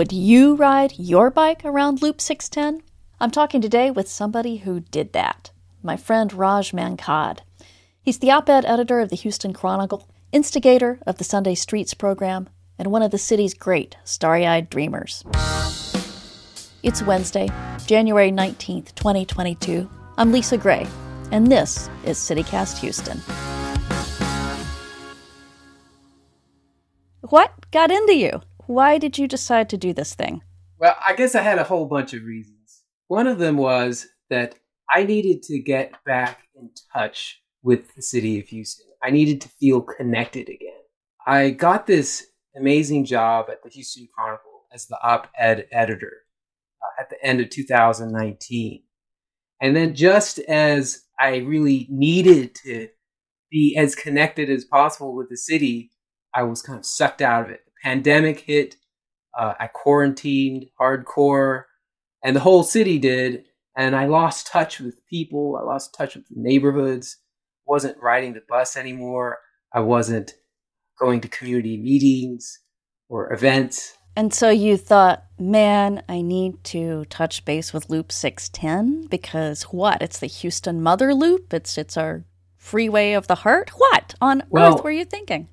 Would you ride your bike around Loop 610? I'm talking today with somebody who did that my friend Raj Mankad. He's the op ed editor of the Houston Chronicle, instigator of the Sunday Streets program, and one of the city's great starry eyed dreamers. It's Wednesday, January 19th, 2022. I'm Lisa Gray, and this is CityCast Houston. What got into you? Why did you decide to do this thing? Well, I guess I had a whole bunch of reasons. One of them was that I needed to get back in touch with the city of Houston. I needed to feel connected again. I got this amazing job at the Houston Chronicle as the op ed editor uh, at the end of 2019. And then, just as I really needed to be as connected as possible with the city, I was kind of sucked out of it. Pandemic hit, uh, I quarantined hardcore, and the whole city did. And I lost touch with people. I lost touch with the neighborhoods. wasn't riding the bus anymore. I wasn't going to community meetings or events. And so you thought, man, I need to touch base with Loop 610 because what? It's the Houston Mother Loop. It's it's our freeway of the heart. What on Well- earth were you thinking?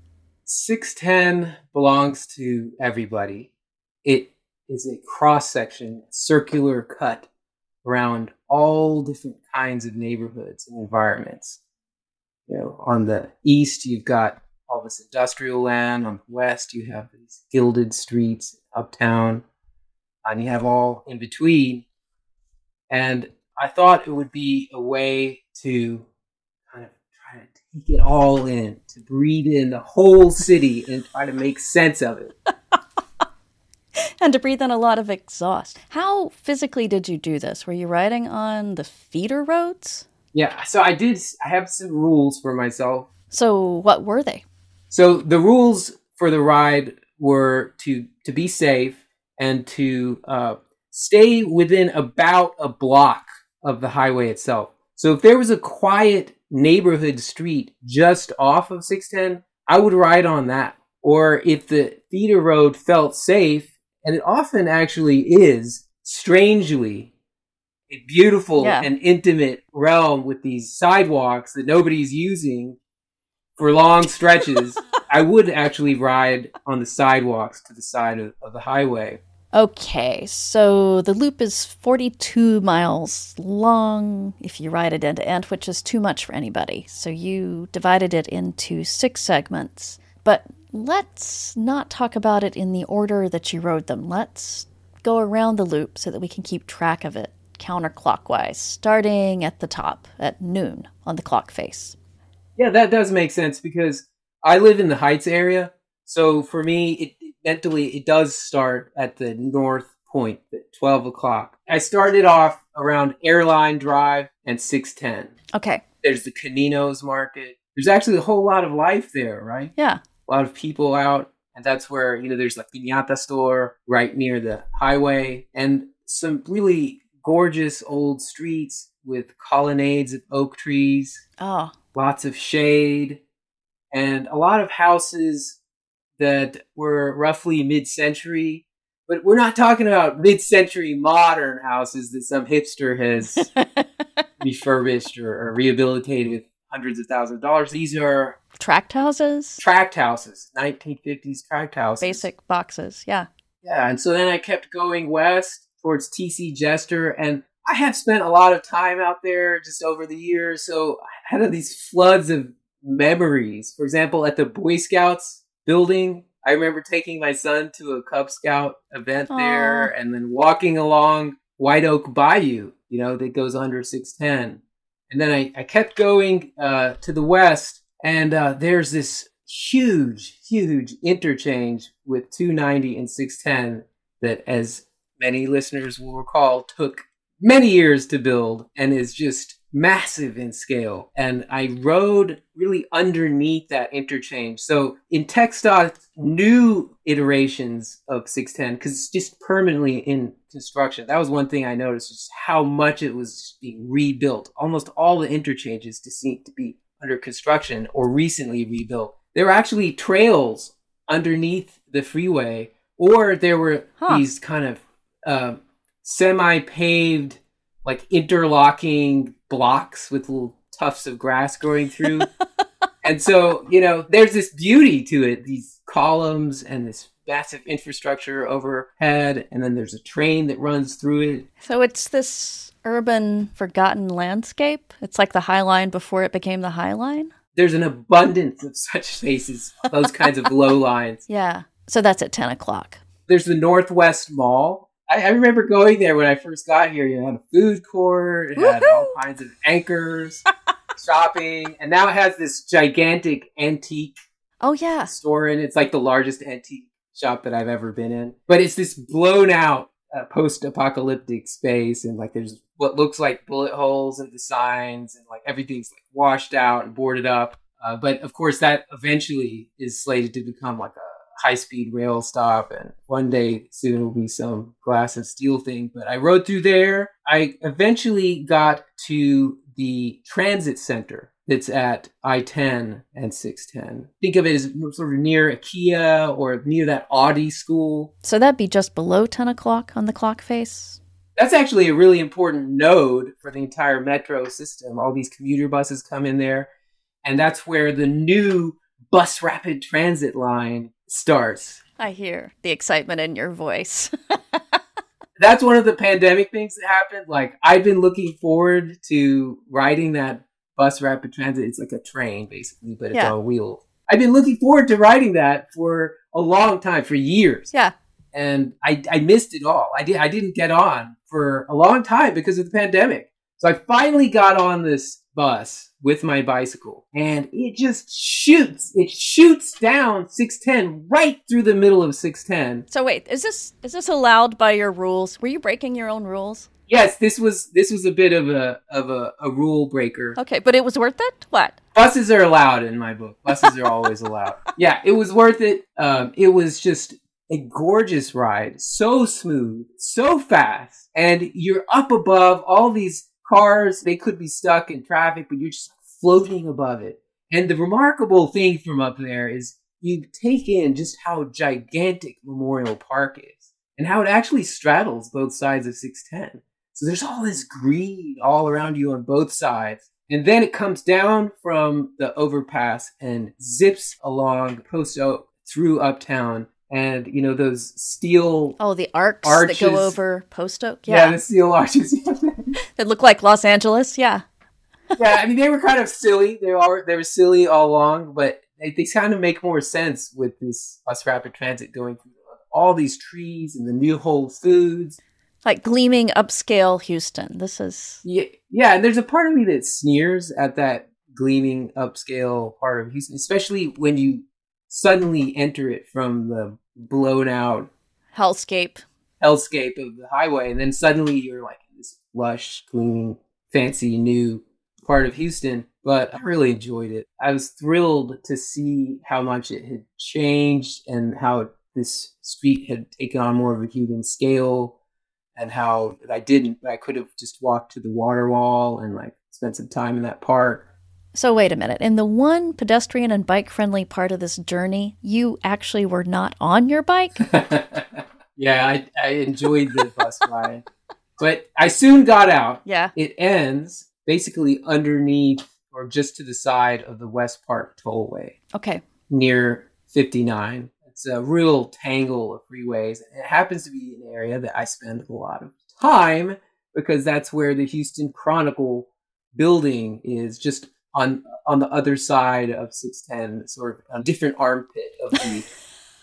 610 belongs to everybody. It is a cross section, circular cut around all different kinds of neighborhoods and environments. You know, on the east, you've got all this industrial land. On the west, you have these gilded streets, uptown, and you have all in between. And I thought it would be a way to try to take it all in, to breathe in the whole city and try to make sense of it. And to breathe in a lot of exhaust. How physically did you do this? Were you riding on the feeder roads? Yeah, so I did, I have some rules for myself. So what were they? So the rules for the ride were to to be safe and to uh, stay within about a block of the highway itself. So if there was a quiet neighborhood street just off of 610, I would ride on that. Or if the feeder road felt safe, and it often actually is, strangely, a beautiful Yeah. and intimate realm with these sidewalks that nobody's using for long stretches, I would actually ride on the sidewalks to the side of, of the highway. Okay, so the loop is 42 miles long if you ride it end to end, which is too much for anybody. So you divided it into six segments. But let's not talk about it in the order that you rode them. Let's go around the loop so that we can keep track of it counterclockwise, starting at the top at noon on the clock face. Yeah, that does make sense because I live in the Heights area. So for me, it mentally, it does start at the north point at 12 o'clock. I started off around Airline Drive and 610. Okay, There's the Canino's Market. There's actually a whole lot of life there, right? yeah. a lot of people out and that's where you know there's the piñata store right near the highway and some really gorgeous old streets with colonnades of oak trees Oh, lots of shade and a lot of houses that were roughly mid-century but we're not talking about mid-century modern houses that some hipster has refurbished or, or rehabilitated with hundreds of thousands of dollars these are tract houses, tract houses, 1950s tract houses. basic boxes. Yeah. Yeah, and so then I kept going west towards TC Jester, and I have spent a lot of time out there just over the years. So I had these floods of memories. For example, at the Boy Scouts building, I remember taking my son to a Cub Scout event there, and then walking along White Oak Bayou, you know, that goes under 610. And then I, I kept going uh, to the west, and uh, there's this huge, huge interchange with 290 and 610 that, as many listeners will recall, took many years to build and is just massive in scale. And I rode really underneath that interchange. So in TxDOT's new iterations of 610, because it's just permanently in construction, that was one thing I noticed, just how much it was being rebuilt. Almost all the interchanges to seem to be under construction or recently rebuilt. There were actually trails underneath the freeway or there were Huh. these kind of uh, semi-paved, like interlocking blocks with little tufts of grass growing through. and so, you know, there's this beauty to it. These columns and this massive infrastructure overhead, and then there's a train that runs through it. So it's this urban forgotten landscape. It's like the High Line before it became the High Line. There's an abundance of such spaces, those kinds of low lines. Yeah. So that's at 10 o'clock. There's the Northwest Mall. I, I remember going there when I first got here. You know, it had a food court, it had all kinds of anchors, shopping, and now it has this gigantic antique Oh, yeah. store in. It's like the largest antique shop that I've ever been in. But it's this blown out uh, post-apocalyptic space, and like there's what looks like bullet holes in the signs, and like everything's like washed out and boarded up. Uh, but of course, that eventually is slated to become like a high-speed rail stop, and one day soon will be some glass and steel thing. But I rode through there. I eventually got to the transit center that's at I-10 and 610. Think of it as sort of near IKEA or near that Audi school. So that'd be just below 10 o'clock on the clock face. That's actually a really important node for the entire metro system. All these commuter buses come in there, and that's where the new bus rapid transit line starts. I hear the excitement in your voice. That's one of the pandemic things that happened. Like I've been looking forward to riding that bus rapid transit. It's like a train basically, but it's Yeah. on wheels. I've been looking forward to riding that for a long time, for years. yeah. and I, I missed it all. I did I didn't get on for a long time because of the pandemic. So I finally got on this bus with my bicycle, and it just shoots. It shoots down 610 right through the middle of 610. So wait, is this is this allowed by your rules? Were you breaking your own rules? Yes, this was this was a bit of a of a, a rule breaker. Okay, but it was worth it? What? Buses are allowed in my book. Buses are always allowed. Yeah, it was worth it. Um, it was just a gorgeous ride, so smooth, so fast, and you're up above all these cars. They could be stuck in traffic, but you're just floating above it. And the remarkable thing from up there is you take in just how gigantic Memorial Park is and how it actually straddles both sides of 610. So there's all this green all around you on both sides. And then it comes down from the overpass and zips along Post Oak through Uptown. And, you know, those steel, Oh, the arcs, that go over Post Oak? yeah, Yeah. the steel arches. that look like Los Angeles? Yeah. yeah, I mean, they were kind of silly. They were, they were silly all along, but they, they kind of make more sense with this bus rapid transit going through all these trees and the new Whole Foods. Like gleaming upscale Houston. This is Yeah, yeah, and there's a part of me that sneers at that gleaming upscale part of Houston, especially when you suddenly enter it from the blown out hellscape. hellscape of the highway, and then suddenly you're like in this lush, gleaming, fancy new part of Houston. But I really enjoyed it. I was thrilled to see how much it had changed and how this street had taken on more of a human scale and how I didn't I could have just walked to the water wall and like spent some time in that park. So wait a minute. In the one pedestrian and bike friendly part of this journey, you actually were not on your bike? yeah, I, I enjoyed the bus ride. But I soon got out yeah. it ends basically underneath or just to the side of the Westpark Tollway Okay. near 59. It's a real tangle of freeways. It happens to be an area that I spend a lot of time because that's where the Houston Chronicle building is just on on the other side of 610, sort of a different armpit of the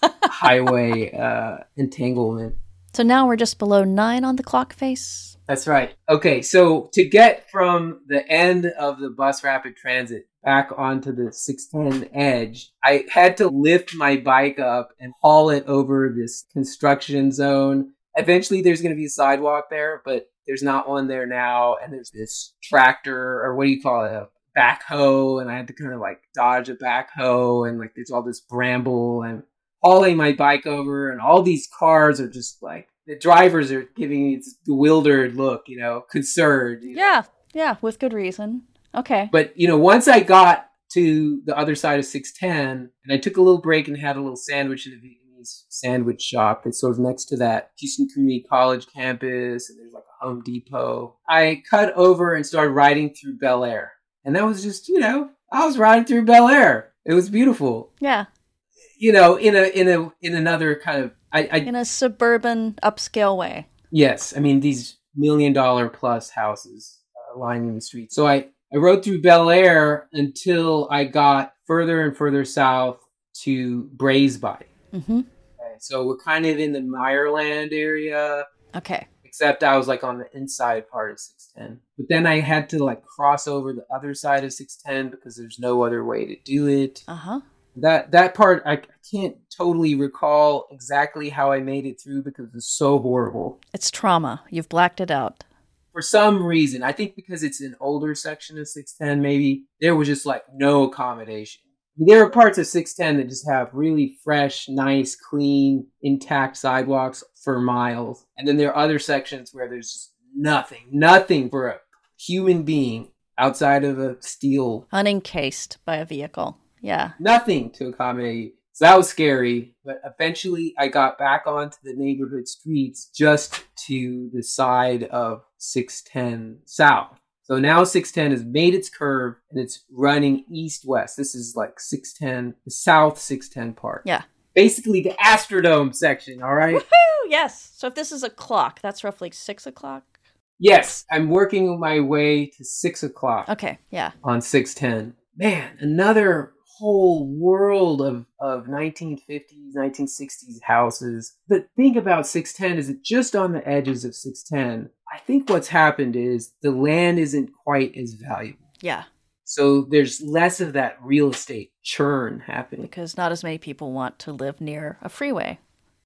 highway uh, entanglement. So now we're just below nine on the clock face. That's right. Okay, so to get from the end of the bus rapid transit back onto the 610 edge, I had to lift my bike up and haul it over this construction zone. Eventually, there's going to be a sidewalk there, but there's not one there now. And there's this tractor, or what do you call it? A backhoe. And I had to kind of like dodge a backhoe, and like there's all this bramble and hauling my bike over, and all these cars are just like the drivers are giving me this bewildered look, you know, concerned. you know. Yeah. Yeah. With good reason. Okay. But you know, once I got to the other side of 610, and I took a little break and had a little sandwich at a Vietnamese sandwich shop. It's sort of next to that Houston Community College campus, and there's like a Home Depot. I cut over and started riding through Bellaire. And that was just, you know, I was riding through Bellaire. It was beautiful. Yeah. You know, in a in a in another kind of I, I In a suburban upscale way. yes, I mean these million dollar plus houses uh, lining the street. So I I rode through Bellaire until I got further and further south to Braesby. Mm-hmm. Okay, so we're kind of in the Meyerland area, Okay. Except I was like on the inside part of 610. But then I had to like cross over the other side of 610 because there's no other way to do it. Uh huh. That that part I can't totally recall exactly how I made it through because it's so horrible. It's trauma. You've blacked it out. For some reason, I think because it's an older section of 610, maybe there was just like no accommodation. There are parts of 610 that just have really fresh, nice, clean, intact sidewalks for miles. And then there are other sections where there's just nothing, nothing for a human being outside of a steel, Unencased by a vehicle. Yeah. nothing to accommodate. So that was scary. But eventually I got back onto the neighborhood streets just to the side of 610 South. So now 610 has made its curve and it's running east west. This is like 610, the South 610 part. Yeah. Basically the Astrodome section, all right? Woohoo! Yes. So if this is a clock, that's roughly six o'clock. yes, I'm working my way to 6 o'clock. Okay. Yeah. on 610. Man, another whole world of, of 1950s, 1960s houses. The thing about 610 is that just on the edges of 610, I think what's happened is the land isn't quite as valuable. Yeah. So there's less of that real estate churn happening. Because not as many people want to live near a freeway.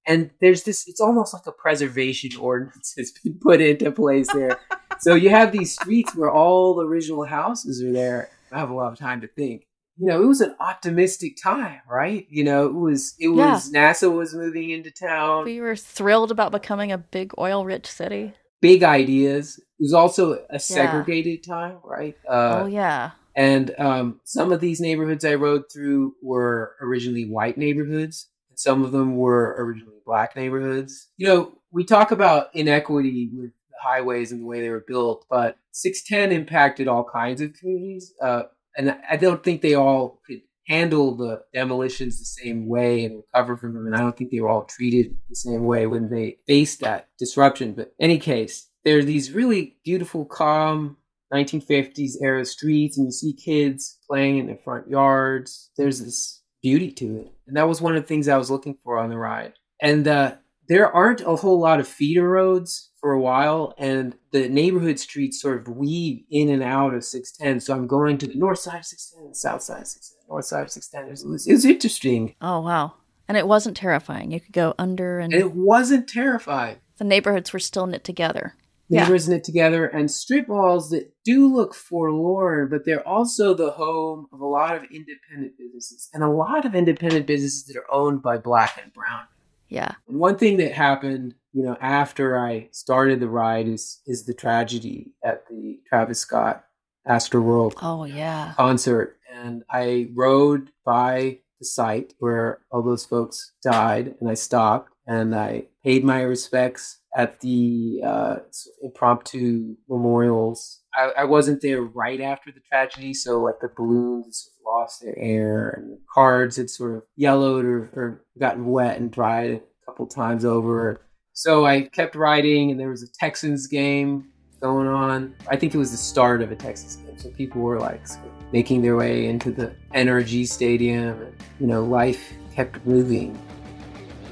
And there's this, it's almost like a preservation ordinance has been put into place there. so you have these streets where all the original houses are there. I have a lot of time to think. You know, it was an optimistic time, right? You know, it was it was NASA was moving into town, We were thrilled about becoming a big oil rich city. big ideas. It was also a segregated time, right? Uh, oh, yeah. And um, some of these neighborhoods I rode through were originally white neighborhoods. and Some of them were originally black neighborhoods. You know, we talk about inequity with highways and the way they were built, but 610 impacted all kinds of communities. Uh, and I don't think they all could handle the demolitions the same way and recover from them. And I don't think they were all treated the same way when they faced that disruption. But any case, there are these really beautiful, calm 1950s era streets, and you see kids playing in their front yards. There's this beauty to it. And that was one of the things I was looking for on the ride. And uh, there aren't a whole lot of feeder roads for a while, and the neighborhood streets sort of weave in and out of 610. So I'm going to the north side of 610, south side of 610, north side of 610. It was, it was interesting. Oh, wow. And it wasn't terrifying. You could go under, and And it wasn't terrifying. the neighborhoods were still knit together. Yeah. neighbors knit together and strip malls that do look forlorn, but they're also the home of a lot of independent businesses and a lot of independent businesses that are owned by black and brown. Yeah. One thing that happened, you know, after I started the ride is is the tragedy at the Travis Scott Astroworld Oh, yeah. concert, and I rode by the site where all those folks died, and I stopped and I paid my respects at the uh, impromptu memorials. I, I wasn't there right after the tragedy, so like the balloons lost their air, and the cards had sort of yellowed or, or gotten wet and dried a couple times over. So I kept riding, and there was a Texans game going on. I think it was the start of a Texas game, so people were like sort of making their way into the NRG Stadium, and you know, life kept moving.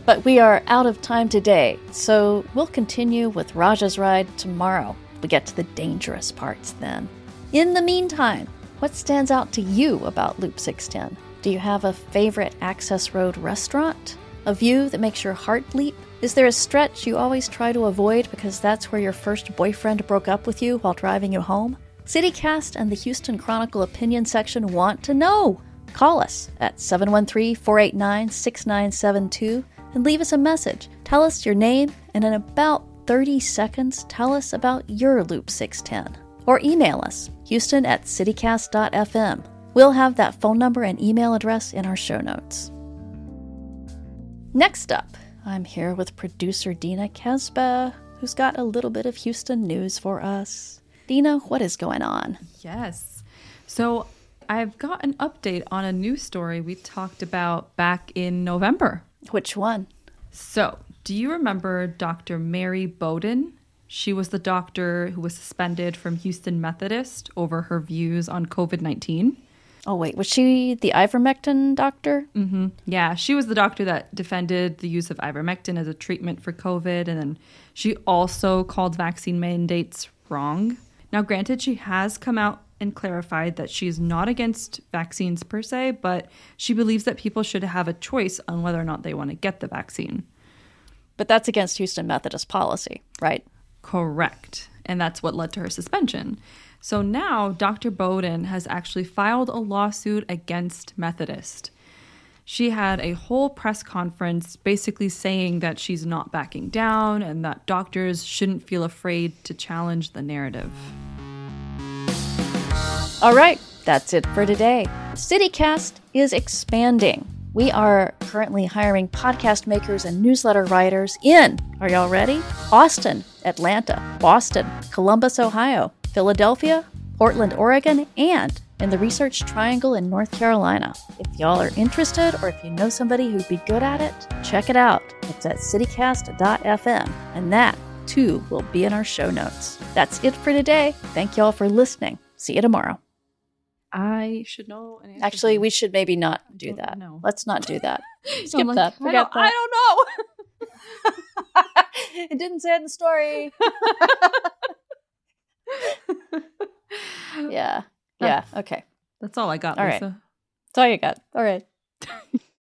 But we are out of time today, so we'll continue with Raj's ride tomorrow. We get to the dangerous parts then. In the meantime, what stands out to you about Loop 610? Do you have a favorite access road restaurant? A view that makes your heart leap? Is there a stretch you always try to avoid because that's where your first boyfriend broke up with you while driving you home? CityCast and the Houston Chronicle opinion section want to know. Call us at 713 489 6972 and leave us a message. Tell us your name, and in about 30 seconds, tell us about your Loop 610. Or email us, houston at citycast.fm. We'll have that phone number and email address in our show notes. Next up, I'm here with producer Dina Kesbeh, who's got a little bit of Houston news for us. Dina, what is going on? Yes. So I've got an update on a news story we talked about back in November. Which one? So, do you remember Dr. Mary Bowden? She was the doctor who was suspended from Houston Methodist over her views on COVID 19. Oh, wait, was she the ivermectin doctor? Mm-hmm. Yeah, she was the doctor that defended the use of ivermectin as a treatment for COVID, and then she also called vaccine mandates wrong. Now, granted, she has come out and clarified that she's not against vaccines per se, but she believes that people should have a choice on whether or not they want to get the vaccine. But that's against Houston Methodist policy, right? Correct. And that's what led to her suspension. So now Dr. Bowden has actually filed a lawsuit against Methodist. She had a whole press conference basically saying that she's not backing down and that doctors shouldn't feel afraid to challenge the narrative. All right, that's it for today. CityCast is expanding. We are currently hiring podcast makers and newsletter writers in, are y'all ready? Austin, Atlanta, Boston, Columbus, Ohio, Philadelphia, Portland, Oregon, and in the Research Triangle in North Carolina. If y'all are interested or if you know somebody who'd be good at it, check it out. It's at citycast.fm, and that too will be in our show notes. That's it for today. Thank y'all for listening. See you tomorrow. I should know. An Actually, we should maybe not do that. No. Let's not do that. skip I'm like, that. I Forget don't, that. I don't know. it didn't say it in the story. yeah. Yeah. Okay. That's all I got, All right. Lisa. That's all you got. All right.